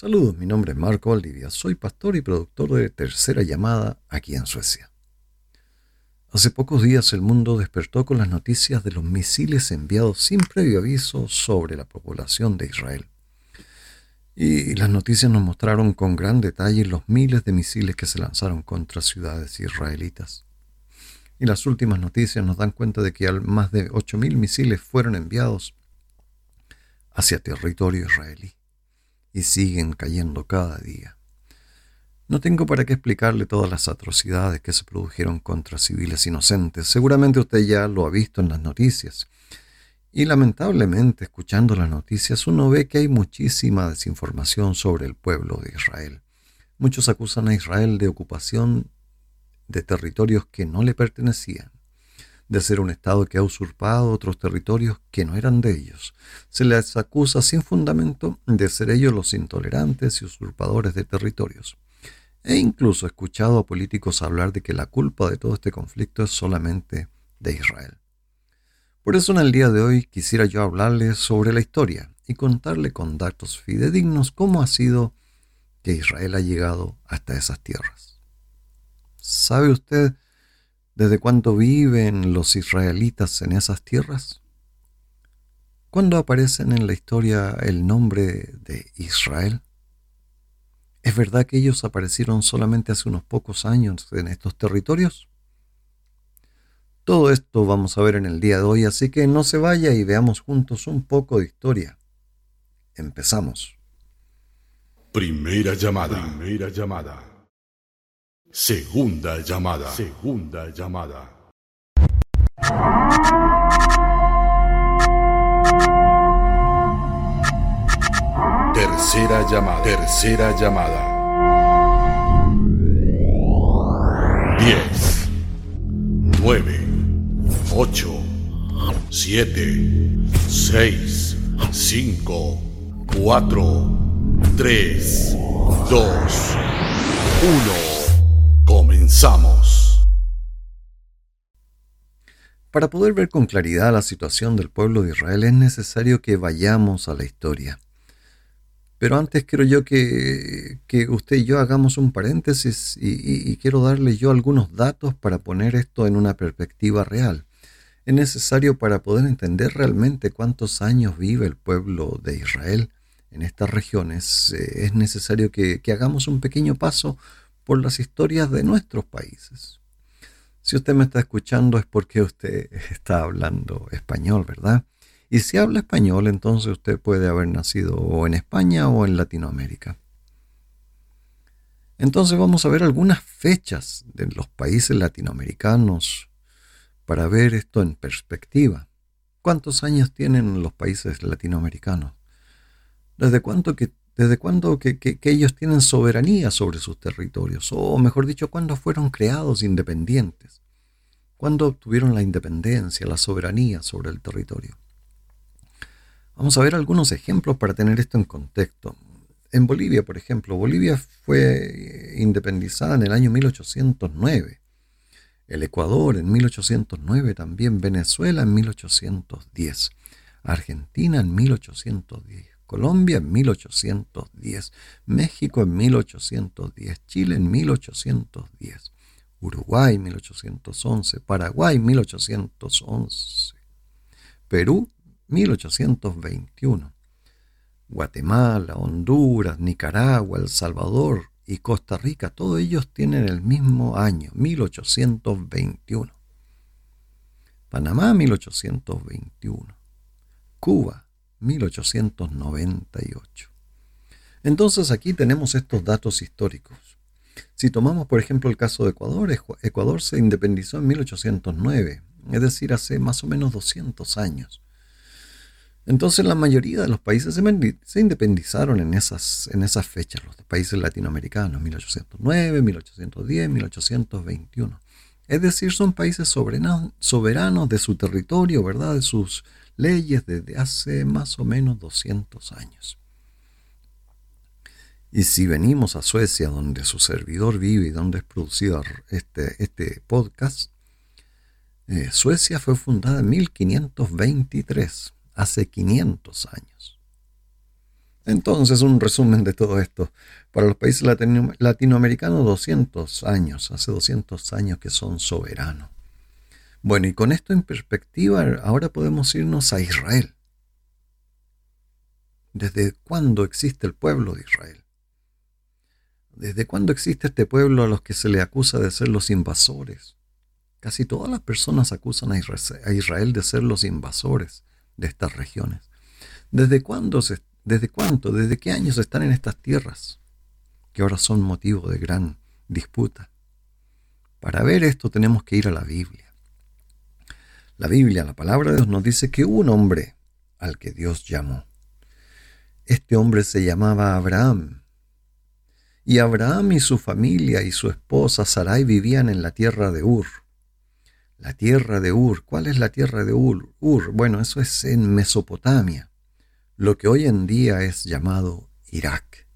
Saludos, mi nombre es Marco Valdivia, soy pastor y productor de Tercera Llamada aquí en Suecia. Hace pocos días el mundo despertó con las noticias de los misiles enviados sin previo aviso sobre la población de Israel. Y las noticias nos mostraron con gran detalle los miles de misiles que se lanzaron contra ciudades israelitas. Y las últimas noticias nos dan cuenta de que más de 8.000 misiles fueron enviados hacia territorio israelí y siguen cayendo cada día. No tengo para qué explicarle todas las atrocidades que se produjeron contra civiles inocentes. Seguramente usted ya lo ha visto en las noticias. Y lamentablemente, escuchando las noticias, uno ve que hay muchísima desinformación sobre el pueblo de Israel. Muchos acusan a Israel de ocupación de territorios que no le pertenecían de ser un Estado que ha usurpado otros territorios que no eran de ellos. Se les acusa sin fundamento de ser ellos los intolerantes y usurpadores de territorios. He incluso escuchado a políticos hablar de que la culpa de todo este conflicto es solamente de Israel. Por eso en el día de hoy quisiera yo hablarles sobre la historia y contarle con datos fidedignos cómo ha sido que Israel ha llegado hasta esas tierras. ¿Sabe usted ¿Desde cuándo viven los israelitas en esas tierras? ¿Cuándo aparecen en la historia el nombre de Israel? ¿Es verdad que ellos aparecieron solamente hace unos pocos años en estos territorios? Todo esto vamos a ver en el día de hoy, así que no se vaya y veamos juntos un poco de historia. Empezamos. Primera llamada. Primera llamada. Segunda llamada. Segunda llamada. Tercera llamada. Tercera llamada. Diez. Nueve. Ocho. Siete. Seis. Cinco. Cuatro. Tres. Dos. Uno. Para poder ver con claridad la situación del pueblo de Israel es necesario que vayamos a la historia. Pero antes quiero yo que, usted y yo hagamos un paréntesis y, quiero darle yo algunos datos para poner esto en una perspectiva real. Es necesario para poder entender realmente cuántos años vive el pueblo de Israel en estas regiones. Eh, es necesario que, que hagamos un pequeño paso por las historias de nuestros países. Si usted me está escuchando es porque usted está hablando español, ¿verdad? Y si habla español, entonces usted puede haber nacido o en España o en Latinoamérica. Entonces vamos a ver algunas fechas de los países latinoamericanos para ver esto en perspectiva. ¿Cuántos años tienen los países latinoamericanos? ¿Desde cuánto que ¿Desde cuándo que, ellos tienen soberanía sobre sus territorios? O mejor dicho, ¿cuándo fueron creados independientes? ¿Cuándo obtuvieron la independencia, la soberanía sobre el territorio? Vamos a ver algunos ejemplos para tener esto en contexto. En Bolivia, por ejemplo, Bolivia fue independizada en el año 1809. El Ecuador en 1809 también, Venezuela en 1810, Argentina en 1810, Colombia en 1810, México en 1810, Chile en 1810, Uruguay en 1811, Paraguay en 1811, Perú 1821, Guatemala, Honduras, Nicaragua, El Salvador y Costa Rica, todos ellos tienen el mismo año, 1821. Panamá 1821. Cuba 1898. Entonces aquí tenemos estos datos históricos. Si tomamos por ejemplo el caso de Ecuador, Ecuador se independizó en 1809, es decir, hace más o menos 200 años. Entonces la mayoría de los países se independizaron en esas, en esas fechas, los países latinoamericanos, 1809, 1810, 1821. Es decir, son países soberanos, de su territorio, ¿verdad? De sus leyes desde hace más o menos 200 años. Y si venimos a Suecia, donde su servidor vive y donde es producido este, este podcast, eh, Suecia fue fundada en 1523, hace 500 años. Entonces, un resumen de todo esto. Para los países latinoamericanos, 200 años, hace 200 años que son soberanos. Bueno, y con esto en perspectiva, ahora podemos irnos a Israel. ¿Desde cuándo existe el pueblo de Israel? ¿Desde cuándo existe este pueblo a los que se le acusa de ser los invasores? Casi todas las personas acusan a Israel de ser los invasores de estas regiones. ¿Desde cuándo desde cuánto, desde qué años están en estas tierras que ahora son motivo de gran disputa? Para ver esto tenemos que ir a la Biblia. La Biblia, la palabra de Dios nos dice que hubo un hombre al que Dios llamó. Este hombre se llamaba Abraham. Y Abraham y su familia y su esposa Sarai vivían en la tierra de Ur. La tierra de Ur. ¿Cuál es la tierra de Ur? Ur. Bueno, eso es en Mesopotamia, lo que hoy en día es llamado Irak.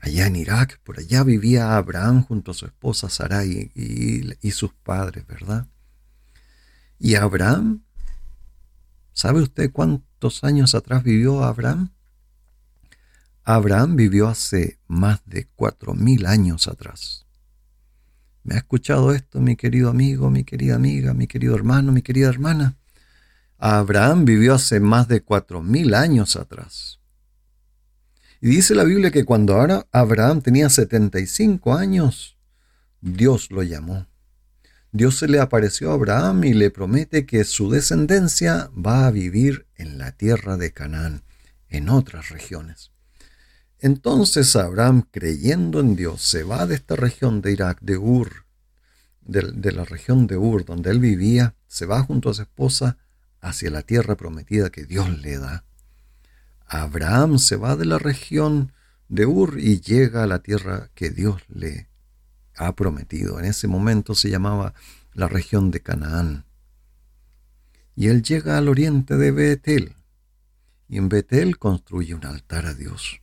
Allá en Irak, por allá vivía Abraham junto a su esposa Sarai y, y sus padres, ¿verdad? Y Abraham, ¿sabe usted cuántos años atrás vivió Abraham? Abraham vivió hace más de cuatro mil años atrás. ¿Me ha escuchado esto, mi querido amigo, mi querida amiga, mi querido hermano, mi querida hermana? Abraham vivió hace más de cuatro mil años atrás. Y dice la Biblia que cuando ahora Abraham tenía 75 años, Dios lo llamó. Dios se le apareció a Abraham y le promete que su descendencia va a vivir en la tierra de Canaán, en otras regiones. Entonces Abraham, creyendo en Dios, se va de esta región de Irak, de Ur, de, la región de Ur, donde él vivía, se va junto a su esposa hacia la tierra prometida que Dios le da. Abraham se va de la región de Ur y llega a la tierra que Dios le ha prometido. En ese momento se llamaba la región de Canaán. Y él llega al oriente de Betel. Y en Betel construye un altar a Dios.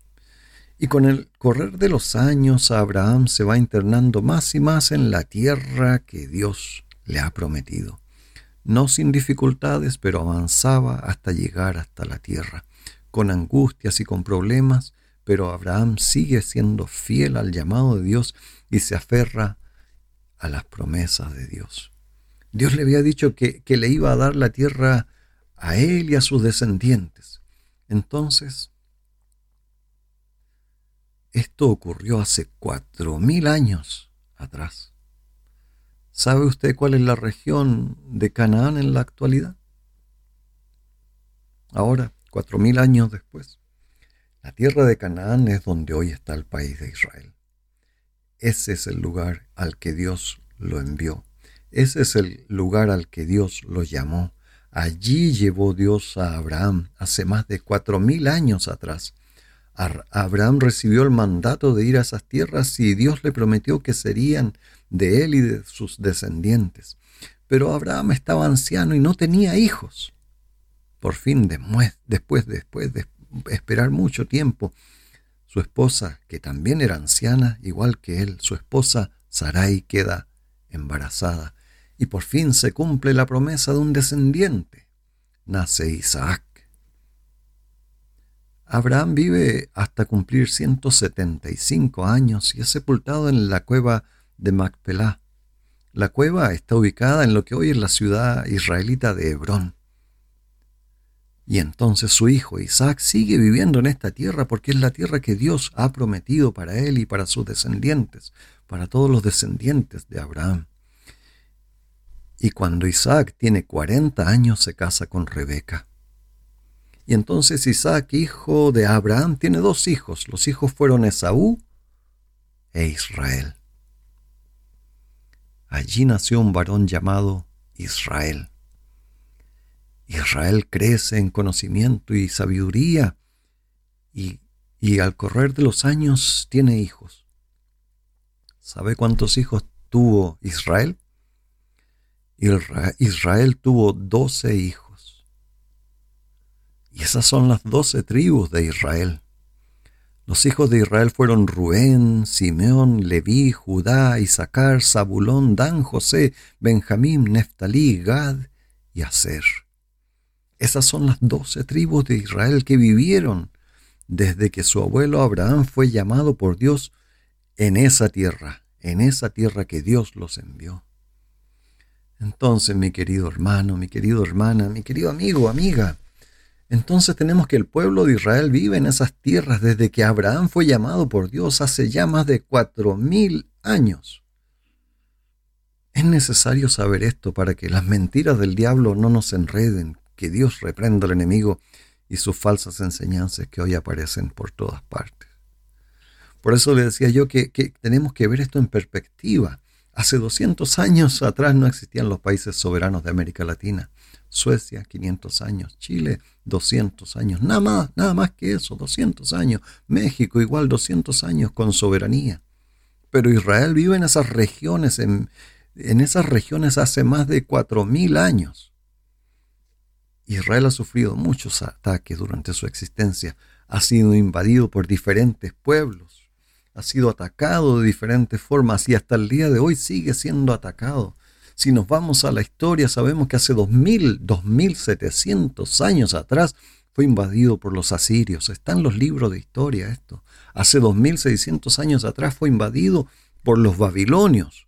Y con el correr de los años, Abraham se va internando más y más en la tierra que Dios le ha prometido. No sin dificultades, pero avanzaba hasta llegar hasta la tierra, con angustias y con problemas, pero Abraham sigue siendo fiel al llamado de Dios y se aferra a las promesas de Dios. Dios le había dicho que, que le iba a dar la tierra a él y a sus descendientes. Entonces, esto ocurrió hace cuatro mil años atrás. ¿Sabe usted cuál es la región de Canaán en la actualidad? Ahora, cuatro mil años después, la tierra de Canaán es donde hoy está el país de Israel. Ese es el lugar al que Dios lo envió. Ese es el lugar al que Dios lo llamó. Allí llevó Dios a Abraham hace más de cuatro mil años atrás Abraham recibió el mandato de ir a esas tierras y Dios le prometió que serían de él y de sus descendientes. Pero Abraham estaba anciano y no tenía hijos. Por fin, después, después de esperar mucho tiempo, su esposa, que también era anciana, igual que él, su esposa Sarai queda embarazada y por fin se cumple la promesa de un descendiente. Nace Isaac. Abraham vive hasta cumplir 175 años y es sepultado en la cueva de Macpelá. La cueva está ubicada en lo que hoy es la ciudad israelita de Hebrón. Y entonces su hijo Isaac sigue viviendo en esta tierra porque es la tierra que Dios ha prometido para él y para sus descendientes, para todos los descendientes de Abraham. Y cuando Isaac tiene 40 años se casa con Rebeca. Y entonces Isaac, hijo de Abraham, tiene dos hijos. Los hijos fueron Esaú e Israel. Allí nació un varón llamado Israel. Israel crece en conocimiento y sabiduría y, al correr de los años tiene hijos. ¿Sabe cuántos hijos tuvo Israel? Israel tuvo doce hijos. Y esas son las doce tribus de Israel. Los hijos de Israel fueron Ruén, Simeón, Leví, Judá, Isaacar, Zabulón, Dan, José, Benjamín, Neftalí, Gad y Aser. Esas son las doce tribus de Israel que vivieron desde que su abuelo Abraham fue llamado por Dios en esa tierra, en esa tierra que Dios los envió. Entonces, mi querido hermano, mi querido hermana, mi querido amigo, amiga, entonces tenemos que el pueblo de Israel vive en esas tierras desde que Abraham fue llamado por Dios hace ya más de cuatro mil años. Es necesario saber esto para que las mentiras del diablo no nos enreden, que Dios reprenda al enemigo y sus falsas enseñanzas que hoy aparecen por todas partes. Por eso le decía yo que, tenemos que ver esto en perspectiva. Hace 200 años atrás no existían los países soberanos de América Latina. Suecia, 500 años. Chile, 200 años. Nada más, nada más que eso, 200 años. México, igual 200 años con soberanía. Pero Israel vive en esas regiones, en, en esas regiones hace más de 4.000 años. Israel ha sufrido muchos ataques durante su existencia. Ha sido invadido por diferentes pueblos ha sido atacado de diferentes formas y hasta el día de hoy sigue siendo atacado. Si nos vamos a la historia, sabemos que hace 2000, 2700 años atrás fue invadido por los asirios. Están los libros de historia esto. Hace 2600 años atrás fue invadido por los babilonios.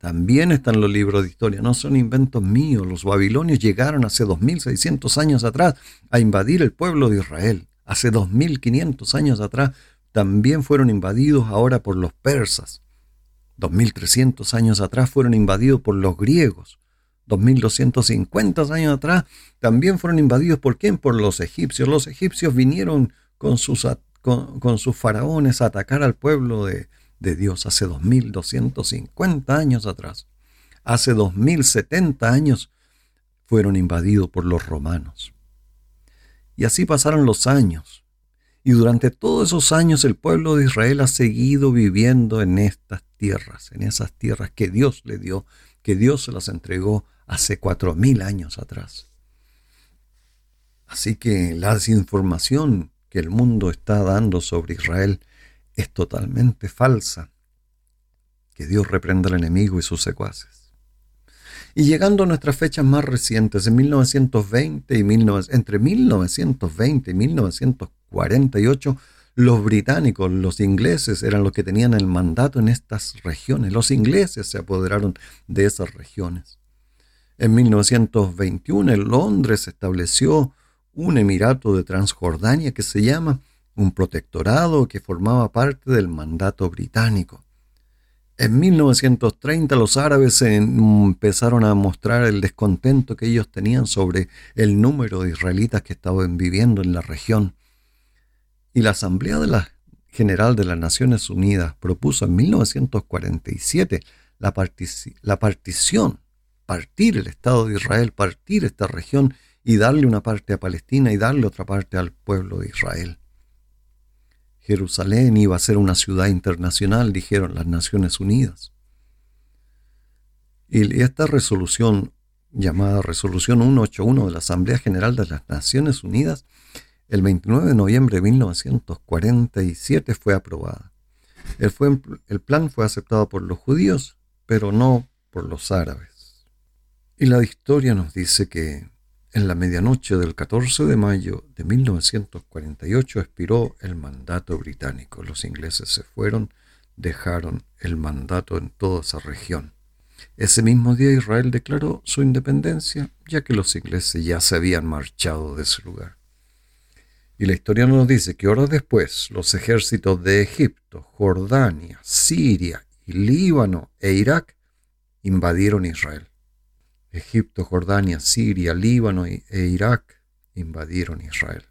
También están los libros de historia, no son inventos míos. Los babilonios llegaron hace 2600 años atrás a invadir el pueblo de Israel. Hace 2500 años atrás también fueron invadidos ahora por los persas. 2300 años atrás fueron invadidos por los griegos. 2250 años atrás también fueron invadidos por quién? Por los egipcios. Los egipcios vinieron con sus, con, sus faraones a atacar al pueblo de, de Dios hace 2250 años atrás. Hace 2070 años fueron invadidos por los romanos. Y así pasaron los años. Y durante todos esos años el pueblo de Israel ha seguido viviendo en estas tierras, en esas tierras que Dios le dio, que Dios se las entregó hace cuatro mil años atrás. Así que la desinformación que el mundo está dando sobre Israel es totalmente falsa. Que Dios reprenda al enemigo y sus secuaces. Y llegando a nuestras fechas más recientes, en 1920 y entre 1920 y 1940, 48, los británicos, los ingleses eran los que tenían el mandato en estas regiones. Los ingleses se apoderaron de esas regiones. En 1921 en Londres se estableció un emirato de Transjordania que se llama un protectorado que formaba parte del mandato británico. En 1930 los árabes empezaron a mostrar el descontento que ellos tenían sobre el número de israelitas que estaban viviendo en la región y la Asamblea de General de las Naciones Unidas propuso en 1947 la, la partición, partir el Estado de Israel, partir esta región y darle una parte a Palestina y darle otra parte al pueblo de Israel. Jerusalén iba a ser una ciudad internacional, dijeron las Naciones Unidas. Y esta resolución, llamada Resolución 181 de la Asamblea General de las Naciones Unidas, el 29 de noviembre de 1947 fue aprobada. El, plan fue aceptado por los judíos, pero no por los árabes. Y la historia nos dice que en la medianoche del 14 de mayo de 1948 expiró el mandato británico. Los ingleses se fueron, dejaron el mandato en toda esa región. Ese mismo día Israel declaró su independencia, ya que los ingleses ya se habían marchado de ese lugar. Y la historia nos dice que horas después los ejércitos de Egipto, Jordania, Siria y Líbano e Irak invadieron Israel. Egipto, Jordania, Siria, Líbano e Irak invadieron Israel.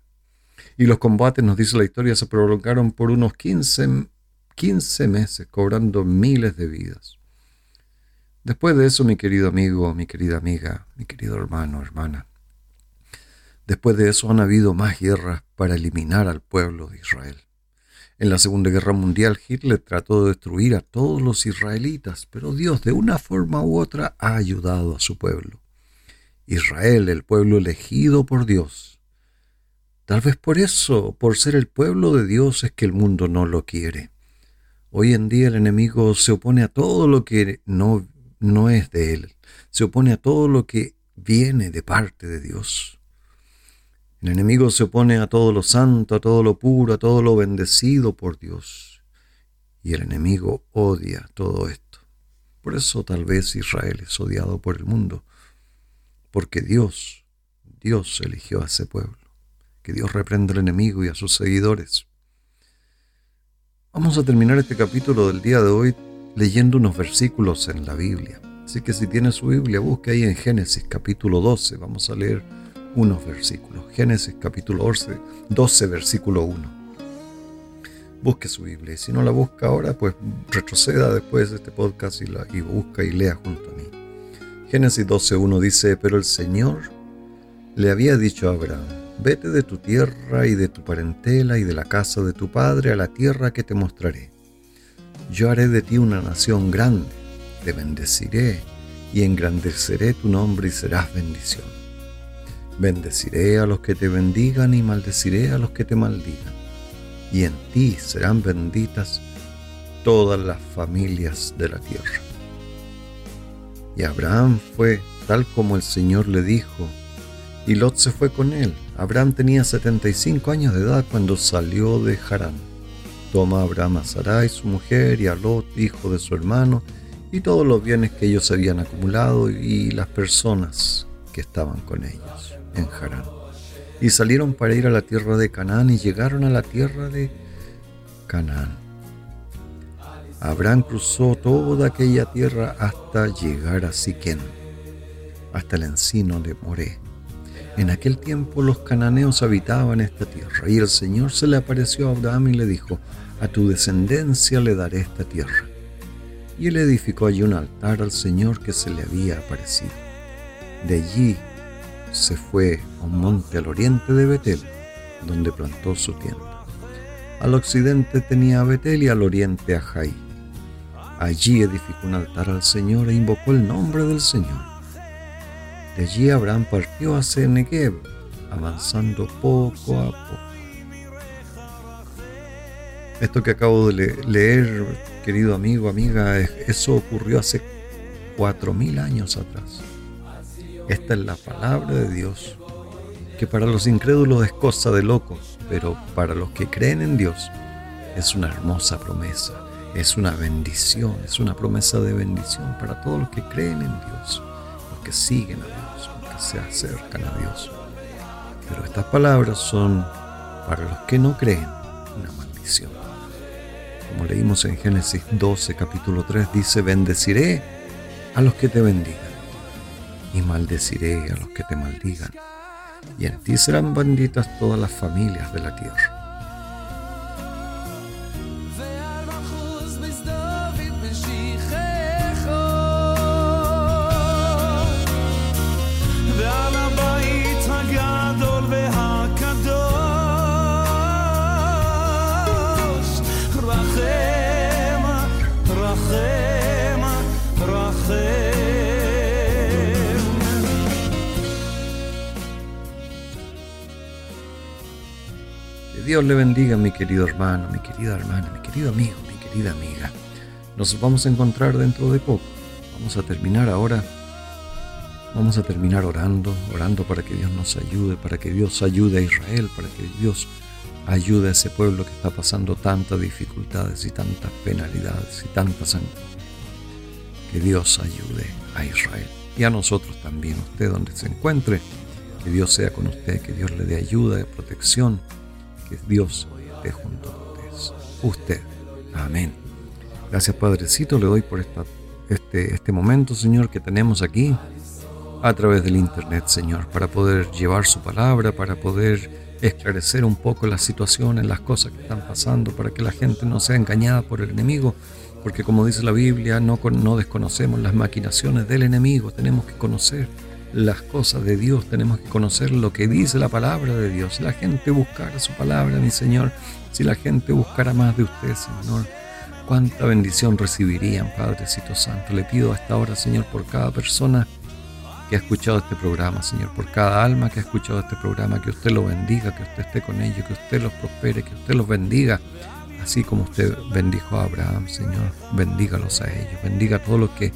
Y los combates, nos dice la historia, se prolongaron por unos 15, 15 meses, cobrando miles de vidas. Después de eso, mi querido amigo, mi querida amiga, mi querido hermano, hermana, Después de eso han habido más guerras para eliminar al pueblo de Israel. En la Segunda Guerra Mundial Hitler trató de destruir a todos los israelitas, pero Dios de una forma u otra ha ayudado a su pueblo. Israel, el pueblo elegido por Dios. Tal vez por eso, por ser el pueblo de Dios, es que el mundo no lo quiere. Hoy en día el enemigo se opone a todo lo que no, no es de él, se opone a todo lo que viene de parte de Dios. El enemigo se opone a todo lo santo, a todo lo puro, a todo lo bendecido por Dios. Y el enemigo odia todo esto. Por eso tal vez Israel es odiado por el mundo. Porque Dios, Dios eligió a ese pueblo. Que Dios reprenda al enemigo y a sus seguidores. Vamos a terminar este capítulo del día de hoy leyendo unos versículos en la Biblia. Así que si tiene su Biblia, busque ahí en Génesis capítulo 12. Vamos a leer unos versículos. Génesis capítulo 12, 12 versículo 1. Busque su Biblia. Y si no la busca ahora, pues retroceda después de este podcast y, la, y busca y lea junto a mí. Génesis 12.1 dice, pero el Señor le había dicho a Abraham, vete de tu tierra y de tu parentela y de la casa de tu padre a la tierra que te mostraré. Yo haré de ti una nación grande, te bendeciré y engrandeceré tu nombre y serás bendición. Bendeciré a los que te bendigan y maldeciré a los que te maldigan. Y en ti serán benditas todas las familias de la tierra. Y Abraham fue tal como el Señor le dijo, y Lot se fue con él. Abraham tenía 75 años de edad cuando salió de Harán. Toma Abraham a Sarai, su mujer, y a Lot, hijo de su hermano, y todos los bienes que ellos habían acumulado y las personas que estaban con ellos en Harán. Y salieron para ir a la tierra de Canaán y llegaron a la tierra de Canaán. Abraham cruzó toda aquella tierra hasta llegar a Siquén, hasta el encino de Moré. En aquel tiempo los cananeos habitaban esta tierra, y el Señor se le apareció a Abraham y le dijo, a tu descendencia le daré esta tierra. Y él edificó allí un altar al Señor que se le había aparecido. De allí se fue a un monte al oriente de Betel, donde plantó su tienda. Al occidente tenía Betel y al oriente a Jai. Allí edificó un altar al Señor e invocó el nombre del Señor. De allí Abraham partió hacia Negev, avanzando poco a poco. Esto que acabo de leer, querido amigo, amiga, eso ocurrió hace cuatro mil años atrás. Esta es la palabra de Dios, que para los incrédulos es cosa de locos, pero para los que creen en Dios es una hermosa promesa, es una bendición, es una promesa de bendición para todos los que creen en Dios, los que siguen a Dios, los que se acercan a Dios. Pero estas palabras son para los que no creen una maldición. Como leímos en Génesis 12, capítulo 3, dice, bendeciré a los que te bendigan y maldeciré a los que te maldigan, y en ti serán benditas todas las familias de la tierra. Dios le bendiga, mi querido hermano, mi querida hermana, mi querido amigo, mi querida amiga. Nos vamos a encontrar dentro de poco. Vamos a terminar ahora. Vamos a terminar orando, orando para que Dios nos ayude, para que Dios ayude a Israel, para que Dios ayude a ese pueblo que está pasando tantas dificultades y tantas penalidades y tantas angustias. Que Dios ayude a Israel y a nosotros también, usted donde se encuentre. Que Dios sea con usted, que Dios le dé ayuda, y protección Dios esté junto a ustedes. Usted. Amén. Gracias Padrecito, le doy por esta, este, este momento, Señor, que tenemos aquí a través del Internet, Señor, para poder llevar su palabra, para poder esclarecer un poco las situaciones, las cosas que están pasando, para que la gente no sea engañada por el enemigo, porque como dice la Biblia, no, no desconocemos las maquinaciones del enemigo, tenemos que conocer las cosas de Dios, tenemos que conocer lo que dice la palabra de Dios. Si la gente buscara su palabra, mi Señor, si la gente buscara más de usted, Señor, cuánta bendición recibirían, Padrecito Santo. Le pido a esta hora, Señor, por cada persona que ha escuchado este programa, Señor, por cada alma que ha escuchado este programa, que usted lo bendiga, que usted esté con ellos, que usted los prospere, que usted los bendiga, así como usted bendijo a Abraham, Señor, bendígalos a ellos, bendiga a todos los que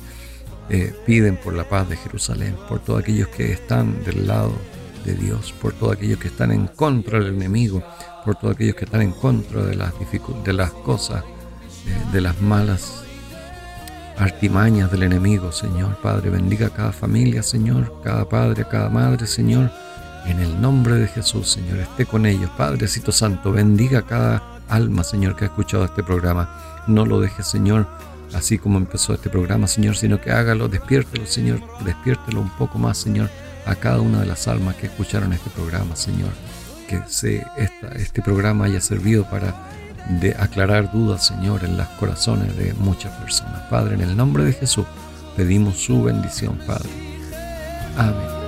eh, piden por la paz de Jerusalén, por todos aquellos que están del lado de Dios, por todos aquellos que están en contra del enemigo, por todos aquellos que están en contra de las, cosas, de, de las malas artimañas del enemigo, Señor. Padre, bendiga a cada familia, Señor, cada padre, cada madre, Señor. En el nombre de Jesús, Señor, esté con ellos. Padrecito Santo, bendiga a cada alma, Señor, que ha escuchado este programa. No lo deje, Señor, así como empezó este programa, Señor, sino que hágalo, despiértelo, Señor, despiértelo un poco más, Señor, a cada una de las almas que escucharon este programa, Señor. Que se, este programa haya servido para aclarar dudas, Señor, en los corazones de muchas personas. Padre, en el nombre de Jesús, pedimos su bendición, Padre. Amén.